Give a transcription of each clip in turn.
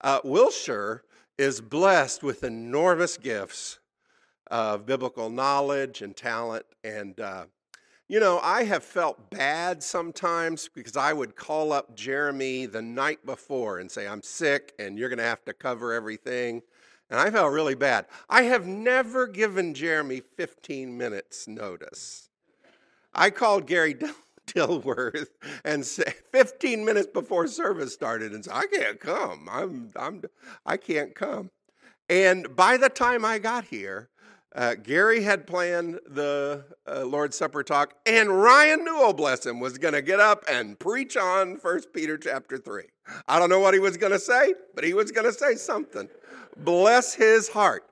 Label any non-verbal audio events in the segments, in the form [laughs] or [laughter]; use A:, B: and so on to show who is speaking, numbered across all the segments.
A: Uh, Wilshire is blessed with enormous gifts of biblical knowledge and talent. And, uh, you know, I have felt bad sometimes because I would call up Jeremy the night before and say, I'm sick and you're going to have to cover everything. And I felt really bad. I have never given Jeremy 15 minutes notice. I called Gary [laughs] Dilworth and said 15 minutes before service started and I can't come. I'm, I'm, I can't come. And by the time I got here, uh, Gary had planned the uh, Lord's Supper talk, and Ryan Newell, bless him, was going to get up and preach on 1 Peter chapter 3. I don't know what he was going to say, but he was going to say something. Bless his heart.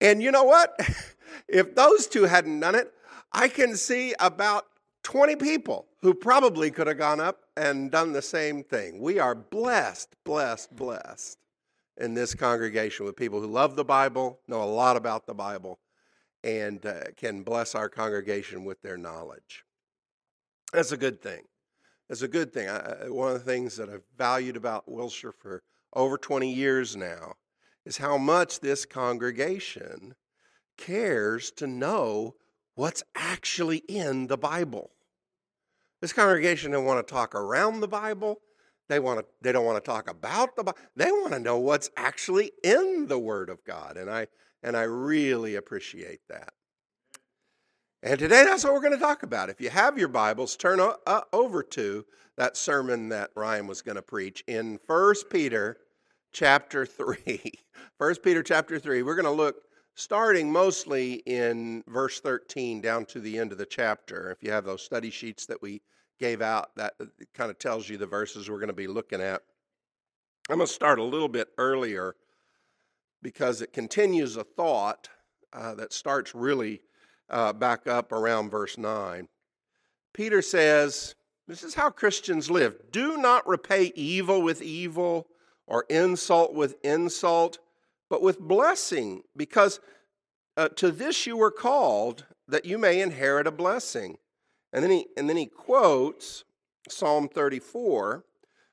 A: And you know what? [laughs] if those two hadn't done it, I can see about 20 people who probably could have gone up and done the same thing. We are blessed, blessed, blessed in this congregation with people who love the Bible, know a lot about the Bible, and uh, can bless our congregation with their knowledge. That's a good thing. That's a good thing. I, one of the things that I've valued about Wilshire for over 20 years now is how much this congregation cares to know what's actually in the Bible. This congregation don't want to talk around the Bible. They want to they don't want to talk about the Bible. They want to know what's actually in the word of God. And I and I really appreciate that. And today that's what we're going to talk about. If you have your Bibles, turn o- uh, over to that sermon that Ryan was going to preach in 1 Peter chapter 3. [laughs] 1 Peter chapter 3. We're going to look starting mostly in verse 13 down to the end of the chapter. If you have those study sheets that we gave out, that kind of tells you the verses we're going to be looking at. I'm going to start a little bit earlier because it continues a thought uh, that starts really uh, back up around verse 9. Peter says, This is how Christians live. Do not repay evil with evil or insult with insult but with blessing, because uh, to this you were called that you may inherit a blessing. And then he, and then he quotes Psalm 34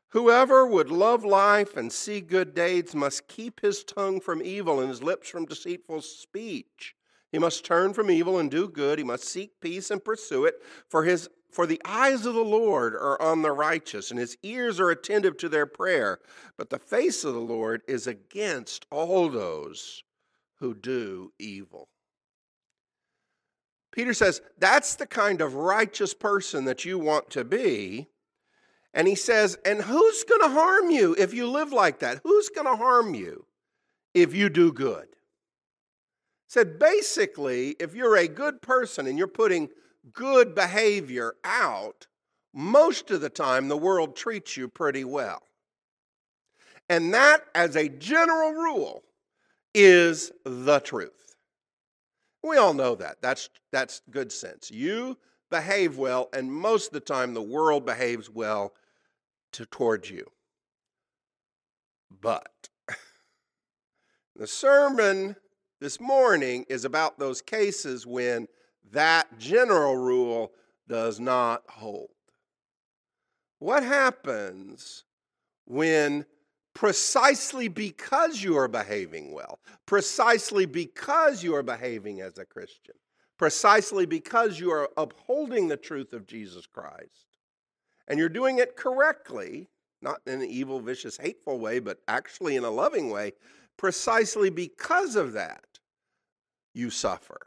A: Whoever would love life and see good days must keep his tongue from evil and his lips from deceitful speech. He must turn from evil and do good. He must seek peace and pursue it. For his for the eyes of the Lord are on the righteous, and his ears are attentive to their prayer. But the face of the Lord is against all those who do evil. Peter says, that's the kind of righteous person that you want to be. And he says, and who's going to harm you if you live like that? Who's going to harm you if you do good? Said basically, if you're a good person and you're putting good behavior out, most of the time the world treats you pretty well. And that, as a general rule, is the truth. We all know that. That's, that's good sense. You behave well, and most of the time the world behaves well to, towards you. But [laughs] the sermon this morning is about those cases when that general rule does not hold. What happens when precisely because you are behaving well, precisely because you are behaving as a Christian, precisely because you are upholding the truth of Jesus Christ, and you're doing it correctly, not in an evil, vicious, hateful way, but actually in a loving way, precisely because of that, you suffer.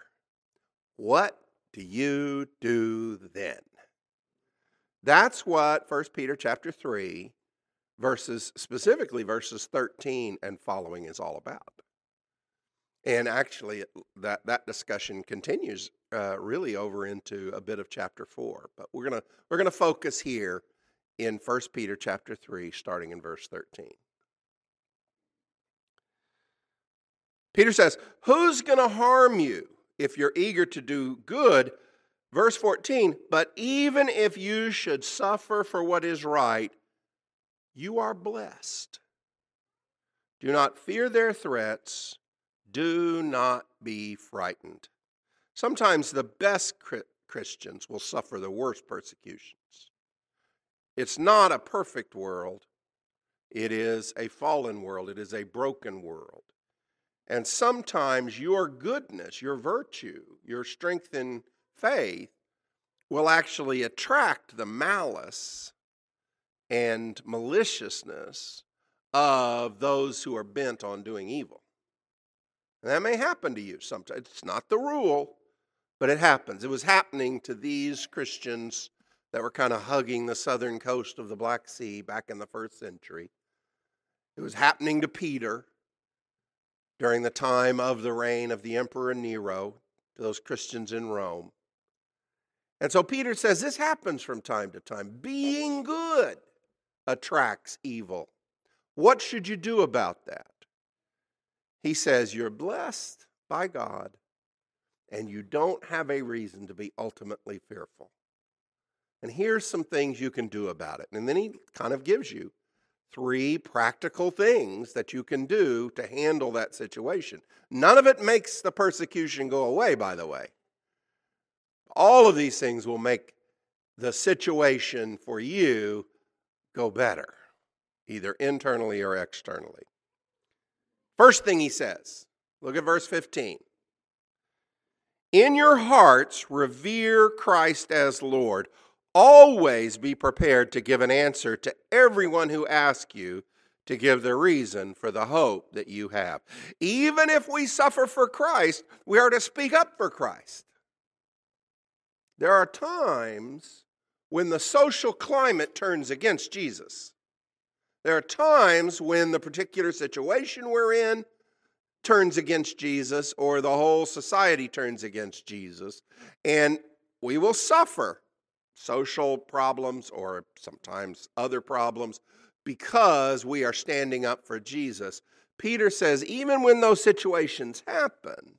A: What do you do then? That's what 1 Peter chapter 3 verses specifically verses 13 and following is all about. And actually that that discussion continues uh, really over into a bit of chapter 4, but we're going to we're going to focus here in 1 Peter chapter 3 starting in verse 13. Peter says, "Who's going to harm you?" If you're eager to do good. Verse 14, but even if you should suffer for what is right, you are blessed. Do not fear their threats. Do not be frightened. Sometimes the best Christians will suffer the worst persecutions. It's not a perfect world. It is a fallen world, it is a broken world. And sometimes your goodness, your virtue, your strength in faith will actually attract the malice and maliciousness of those who are bent on doing evil. And that may happen to you sometimes. It's not the rule, but it happens. It was happening to these Christians that were kind of hugging the southern coast of the Black Sea back in the first century. It was happening to Peter during the time of the reign of the Emperor Nero, to those Christians in Rome. And so Peter says this happens from time to time. Being good attracts evil. What should you do about that? He says, You're blessed by God, and you don't have a reason to be ultimately fearful. And here's some things you can do about it. And then he kind of gives you three practical things that you can do to handle that situation. None of it makes the persecution go away, by the way. All of these things will make the situation for you go better, either internally or externally. First thing he says, look at verse 15. In your hearts, revere Christ as Lord. Always be prepared to give an answer to everyone who asks you to give the reason for the hope that you have. Even if we suffer for Christ, we are to speak up for Christ. There are times when the social climate turns against Jesus. There are times when the particular situation we're in turns against Jesus or the whole society turns against Jesus, and we will suffer social problems or sometimes other problems because we are standing up for Jesus. Peter says, even when those situations happen,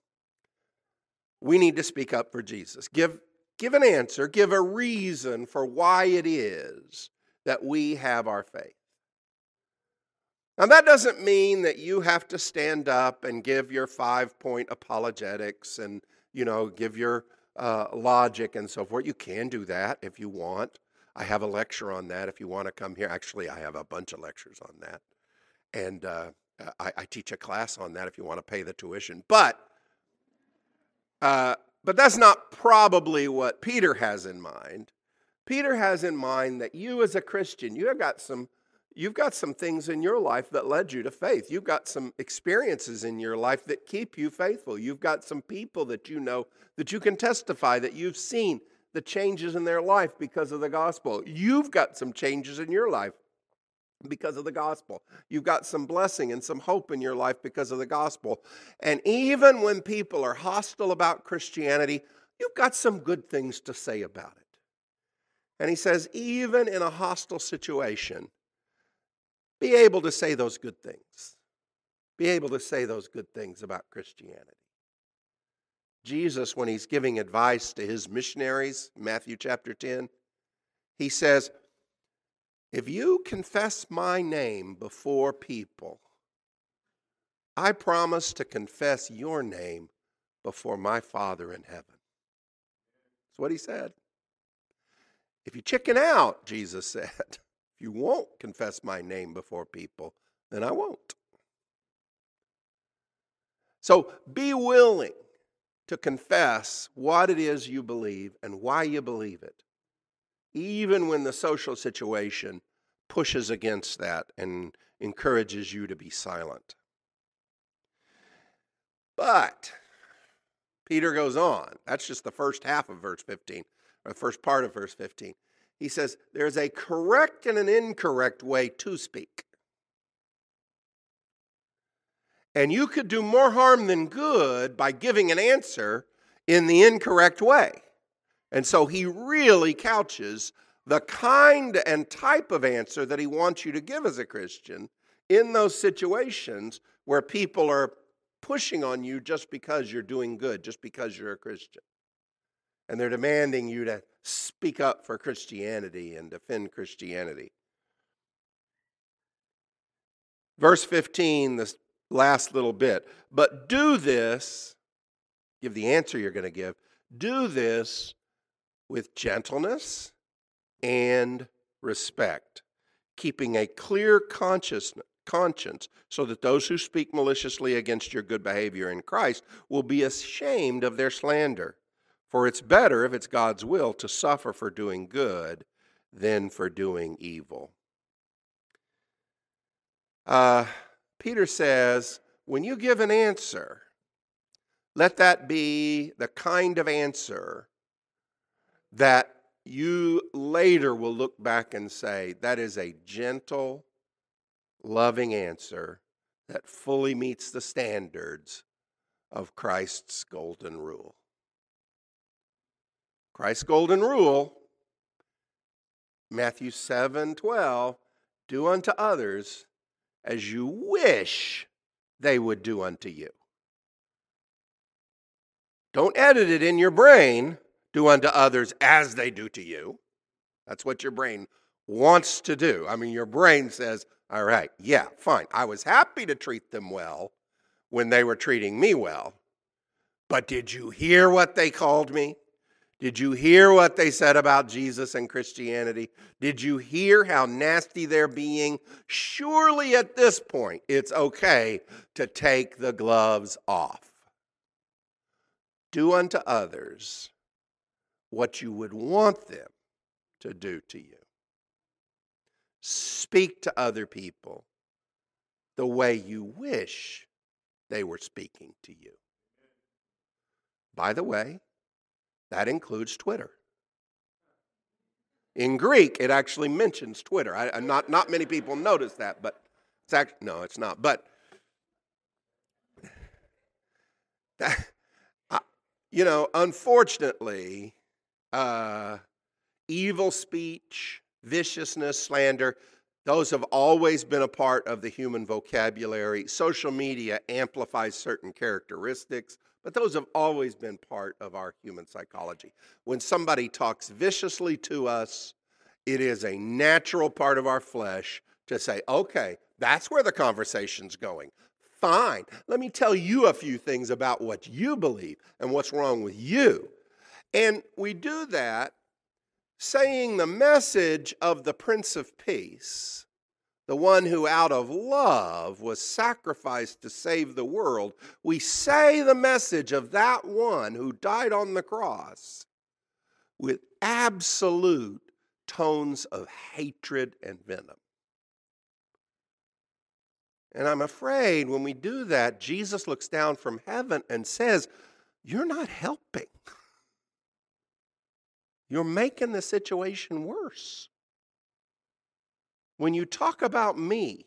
A: we need to speak up for Jesus. Give give an answer, give a reason for why it is that we have our faith. Now, that doesn't mean that you have to stand up and give your five point apologetics and, you know, give your uh, logic and so forth. You can do that if you want. I have a lecture on that if you want to come here. Actually, I have a bunch of lectures on that. And uh, I, I, teach a class on that if you want to pay the tuition. But uh, but that's not probably what Peter has in mind. Peter has in mind that you as a Christian, you have got some you've got some things in your life that led you to faith. You've got some experiences in your life that keep you faithful. You've got some people that you know that you can testify that you've seen the changes in their life because of the gospel. You've got some changes in your life because of the gospel. You've got some blessing and some hope in your life because of the gospel. And even when people are hostile about Christianity, you've got some good things to say about it. And he says, even in a hostile situation, be able to say those good things. Be able to say those good things about Christianity. Jesus, when he's giving advice to his missionaries, Matthew chapter 10, he says, if you confess my name before people, I promise to confess your name before my Father in heaven. That's what he said. If you chicken out, Jesus [laughs] said, you won't confess my name before people, then I won't. So be willing to confess what it is you believe and why you believe it even when the social situation pushes against that and encourages you to be silent. But Peter goes on. That's just the first half of verse 15, or the first part of verse 15. He says, There's a correct and an incorrect way to speak. And you could do more harm than good by giving an answer in the incorrect way. And so he really couches the kind and type of answer that he wants you to give as a Christian in those situations where people are pushing on you just because you're doing good, just because you're a Christian. And they're demanding you to speak up for Christianity and defend Christianity. Verse 15, this last little bit. But do this, give the answer you're going to give, do this with gentleness and respect, keeping a clear conscience, conscience, so that those who speak maliciously against your good behavior in Christ will be ashamed of their slander. For it's better, if it's God's will, to suffer for doing good than for doing evil. Uh, Peter says, when you give an answer, let that be the kind of answer that you later will look back and say, that is a gentle, loving answer that fully meets the standards of Christ's golden rule. Christ's golden rule, Matthew 7 12, do unto others as you wish they would do unto you. Don't edit it in your brain, do unto others as they do to you. That's what your brain wants to do. I mean, your brain says, all right, yeah, fine. I was happy to treat them well when they were treating me well. But did you hear what they called me? Did you hear what they said about Jesus and Christianity? Did you hear how nasty they're being? Surely at this point, it's okay to take the gloves off. Do unto others what you would want them to do to you. Speak to other people the way you wish they were speaking to you. By the way, that includes Twitter. In Greek, it actually mentions Twitter. I, not, not many people notice that, but it's actually, no, it's not. But, [sighs] that, uh, you know, unfortunately, uh, evil speech, viciousness, slander, those have always been a part of the human vocabulary. Social media amplifies certain characteristics, but those have always been part of our human psychology. When somebody talks viciously to us, it is a natural part of our flesh to say, okay, that's where the conversation's going. Fine. Let me tell you a few things about what you believe and what's wrong with you. And we do that saying the message of the Prince of Peace, the one who out of love was sacrificed to save the world, we say the message of that one who died on the cross with absolute tones of hatred and venom. And I'm afraid when we do that, Jesus looks down from heaven and says, You're not helping. You're making the situation worse. When you talk about me,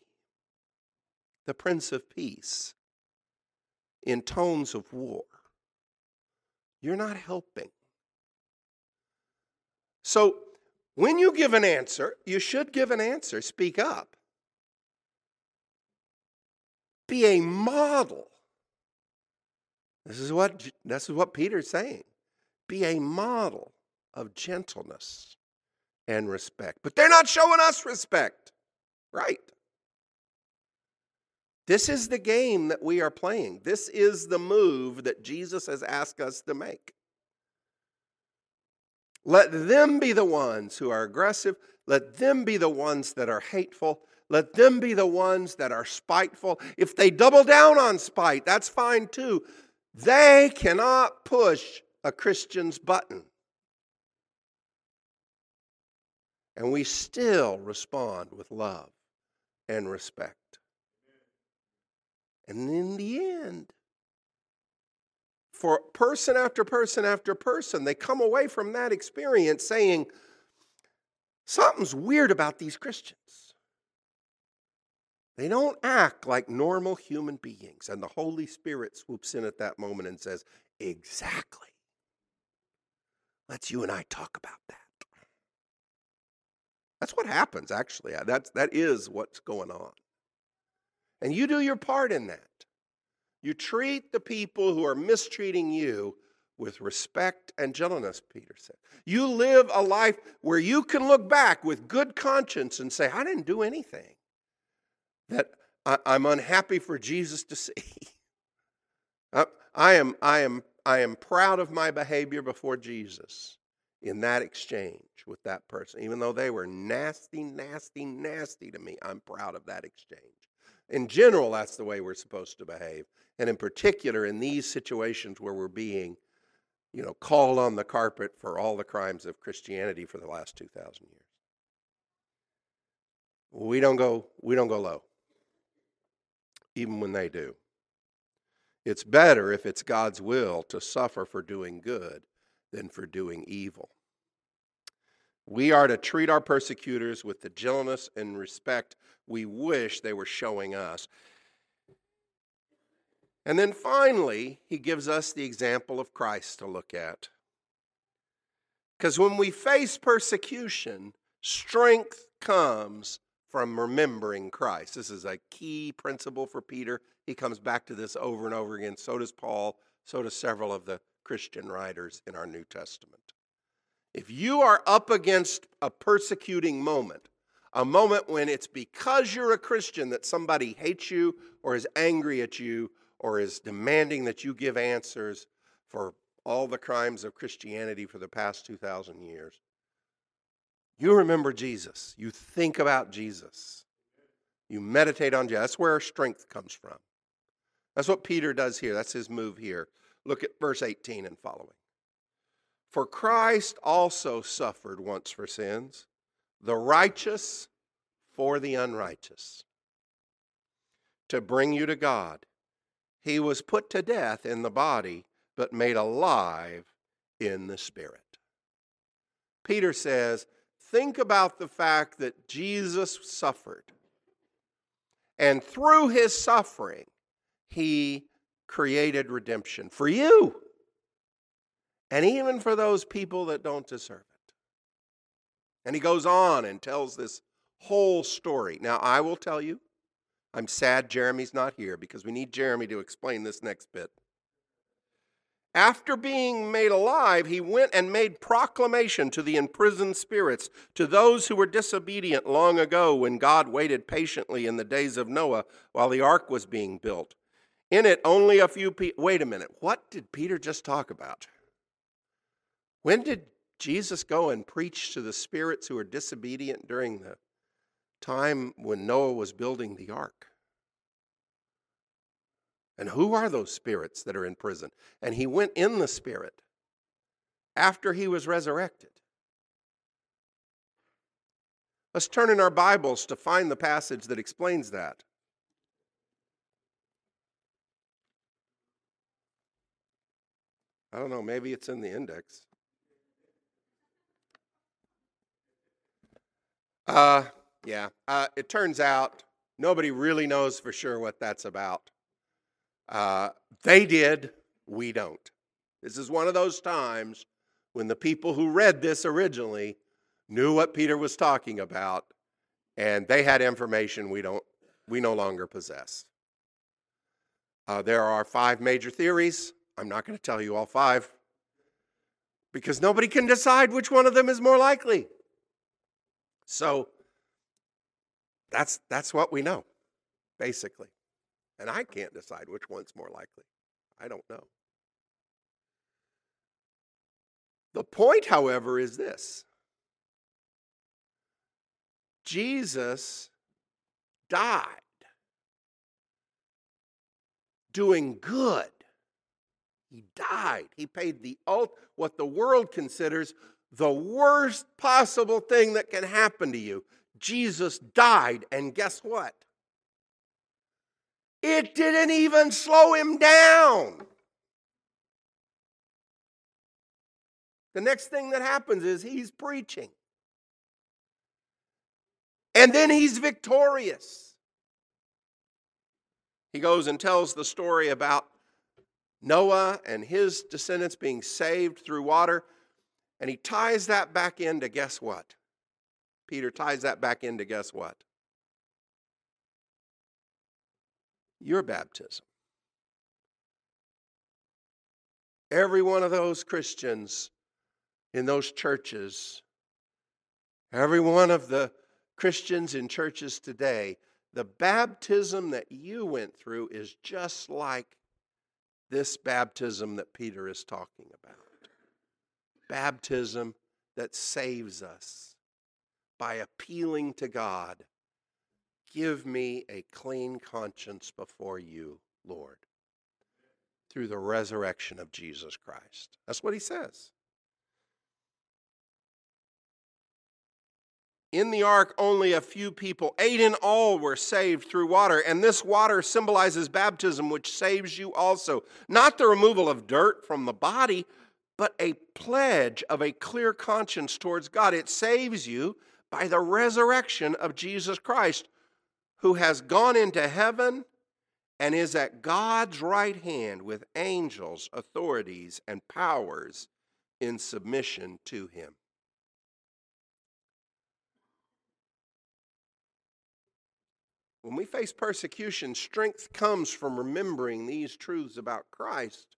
A: the Prince of Peace, in tones of war, you're not helping. So, when you give an answer, you should give an answer. Speak up. Be a model. This is what, this is what Peter's saying. Be a model of gentleness and respect. But they're not showing us respect, right? This is the game that we are playing. This is the move that Jesus has asked us to make. Let them be the ones who are aggressive. Let them be the ones that are hateful. Let them be the ones that are spiteful. If they double down on spite, that's fine too. They cannot push a Christian's button. And we still respond with love and respect. And in the end, for person after person after person, they come away from that experience saying, something's weird about these Christians. They don't act like normal human beings. And the Holy Spirit swoops in at that moment and says, Exactly. Let's you and I talk about that. That's what happens, actually. Uh, that's, that is what's going on. And you do your part in that. You treat the people who are mistreating you with respect and gentleness, Peter said. You live a life where you can look back with good conscience and say, I didn't do anything that I, am unhappy for Jesus to [laughs] see. I, am, I, am, I am proud of my behavior before Jesus in that exchange. With that person, even though they were nasty, nasty, nasty to me. I'm proud of that exchange. In general, that's the way we're supposed to behave. And in particular, in these situations where we're being, you know, called on the carpet for all the crimes of Christianity for the last 2,000 years. We don't go, we don't go low, even when they do. It's better if it's God's will to suffer for doing good than for doing evil. We are to treat our persecutors with the gentleness and respect we wish they were showing us. And then finally, he gives us the example of Christ to look at. Because when we face persecution, strength comes from remembering Christ. This is a key principle for Peter. He comes back to this over and over again. So does Paul. So does several of the Christian writers in our New Testament. If you are up against a persecuting moment, a moment when it's because you're a Christian that somebody hates you or is angry at you or is demanding that you give answers for all the crimes of Christianity for the past 2,000 years, you remember Jesus. You think about Jesus. You meditate on Jesus. That's where our strength comes from. That's what Peter does here. That's his move here. Look at verse 18 and following. For Christ also suffered once for sins, the righteous for the unrighteous, to bring you to God. He was put to death in the body, but made alive in the spirit. Peter says, Think about the fact that Jesus suffered. And through his suffering, he created redemption for you and even for those people that don't deserve it. And he goes on and tells this whole story. Now, I will tell you, I'm sad Jeremy's not here because we need Jeremy to explain this next bit. After being made alive, he went and made proclamation to the imprisoned spirits, to those who were disobedient long ago when God waited patiently in the days of Noah while the ark was being built in it, only a few people. Wait a minute. What did Peter just talk about? When did Jesus go and preach to the spirits who were disobedient during the time when Noah was building the ark? And who are those spirits that are in prison? And he went in the spirit after he was resurrected. Let's turn in our Bibles to find the passage that explains that. I don't know, maybe it's in the index. Uh, yeah, uh, it turns out nobody really knows for sure what that's about. Uh, they did, we don't. This is one of those times when the people who read this originally knew what Peter was talking about, and they had information we don't, we no longer possess. Uh, there are five major theories. I'm not going to tell you all five because nobody can decide which one of them is more likely. So that's, that's what we know, basically. And I can't decide which one's more likely. I don't know. The point, however, is this Jesus died doing good he died. He paid the what the world considers the worst possible thing that can happen to you. Jesus died, and guess what? It didn't even slow him down. The next thing that happens is he's preaching. And then he's victorious. He goes and tells the story about Noah and his descendants being saved through water. And he ties that back into guess what? Peter ties that back into guess what? Your baptism. Every one of those Christians in those churches, every one of the Christians in churches today, the baptism that you went through is just like this baptism that Peter is talking about. Baptism that saves us by appealing to God. Give me a clean conscience before you, Lord, through the resurrection of Jesus Christ. That's what he says. In the ark, only a few people, eight in all, were saved through water. And this water symbolizes baptism, which saves you also. Not the removal of dirt from the body, but a pledge of a clear conscience towards God. It saves you by the resurrection of Jesus Christ, who has gone into heaven and is at God's right hand with angels, authorities, and powers in submission to him. When we face persecution, strength comes from remembering these truths about Christ.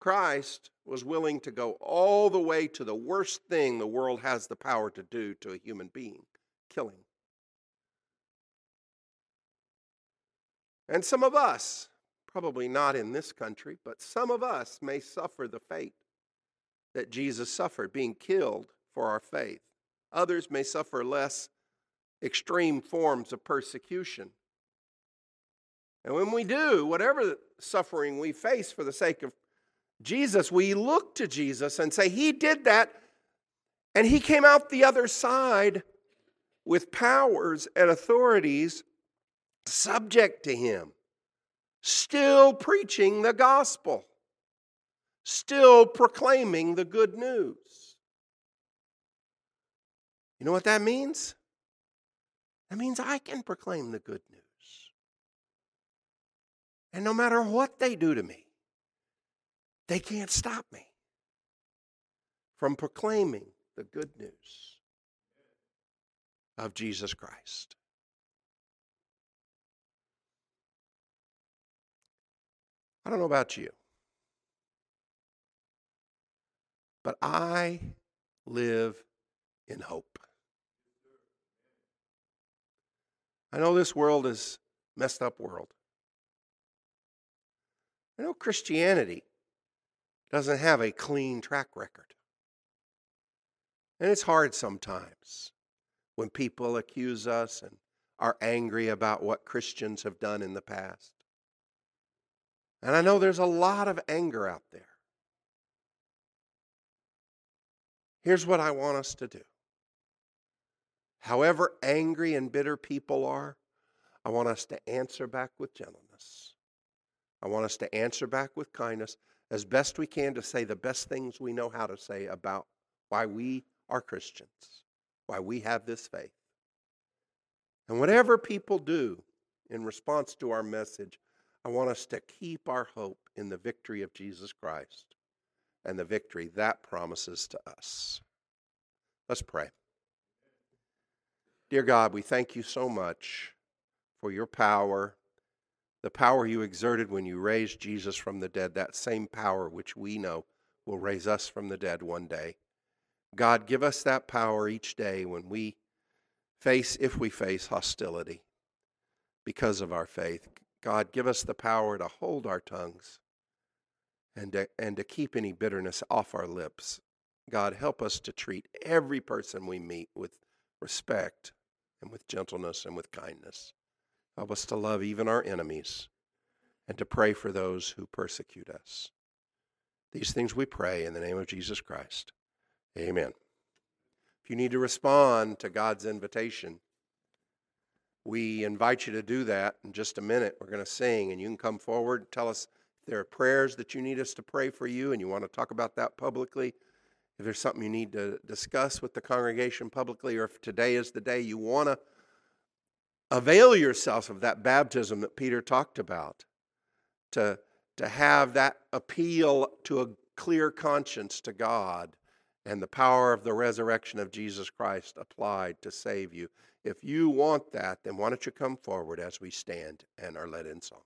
A: Christ was willing to go all the way to the worst thing the world has the power to do to a human being killing. And some of us, probably not in this country, but some of us may suffer the fate that Jesus suffered, being killed for our faith. Others may suffer less extreme forms of persecution. And when we do, whatever suffering we face for the sake of Jesus, we look to Jesus and say, He did that, and He came out the other side with powers and authorities subject to Him, still preaching the gospel, still proclaiming the good news. You know what that means? That means I can proclaim the good news. And no matter what they do to me, they can't stop me from proclaiming the good news of Jesus Christ. I don't know about you, but I live in hope. I know this world is messed up world. I know Christianity doesn't have a clean track record. And it's hard sometimes when people accuse us and are angry about what Christians have done in the past. And I know there's a lot of anger out there. Here's what I want us to do However angry and bitter people are, I want us to answer back with gentleness. I want us to answer back with kindness as best we can to say the best things we know how to say about why we are Christians, why we have this faith. And whatever people do in response to our message, I want us to keep our hope in the victory of Jesus Christ and the victory that promises to us. Let's pray. Dear God, we thank you so much for your power, the power you exerted when you raised Jesus from the dead, that same power which we know will raise us from the dead one day. God, give us that power each day when we face, if we face hostility because of our faith. God, give us the power to hold our tongues and to, and to keep any bitterness off our lips. God, help us to treat every person we meet with respect and with gentleness and with kindness. Help us to love even our enemies and to pray for those who persecute us. These things we pray in the name of Jesus Christ. Amen. If you need to respond to God's invitation, we invite you to do that in just a minute. We're going to sing, and you can come forward and tell us if there are prayers that you need us to pray for you and you want to talk about that publicly if there's something you need to discuss with the congregation publicly, or if today is the day you want to avail yourself of that baptism that Peter talked about, to, to have that appeal to a clear conscience to God and the power of the resurrection of Jesus Christ applied to save you. If you want that, then why don't you come forward as we stand and are led in song?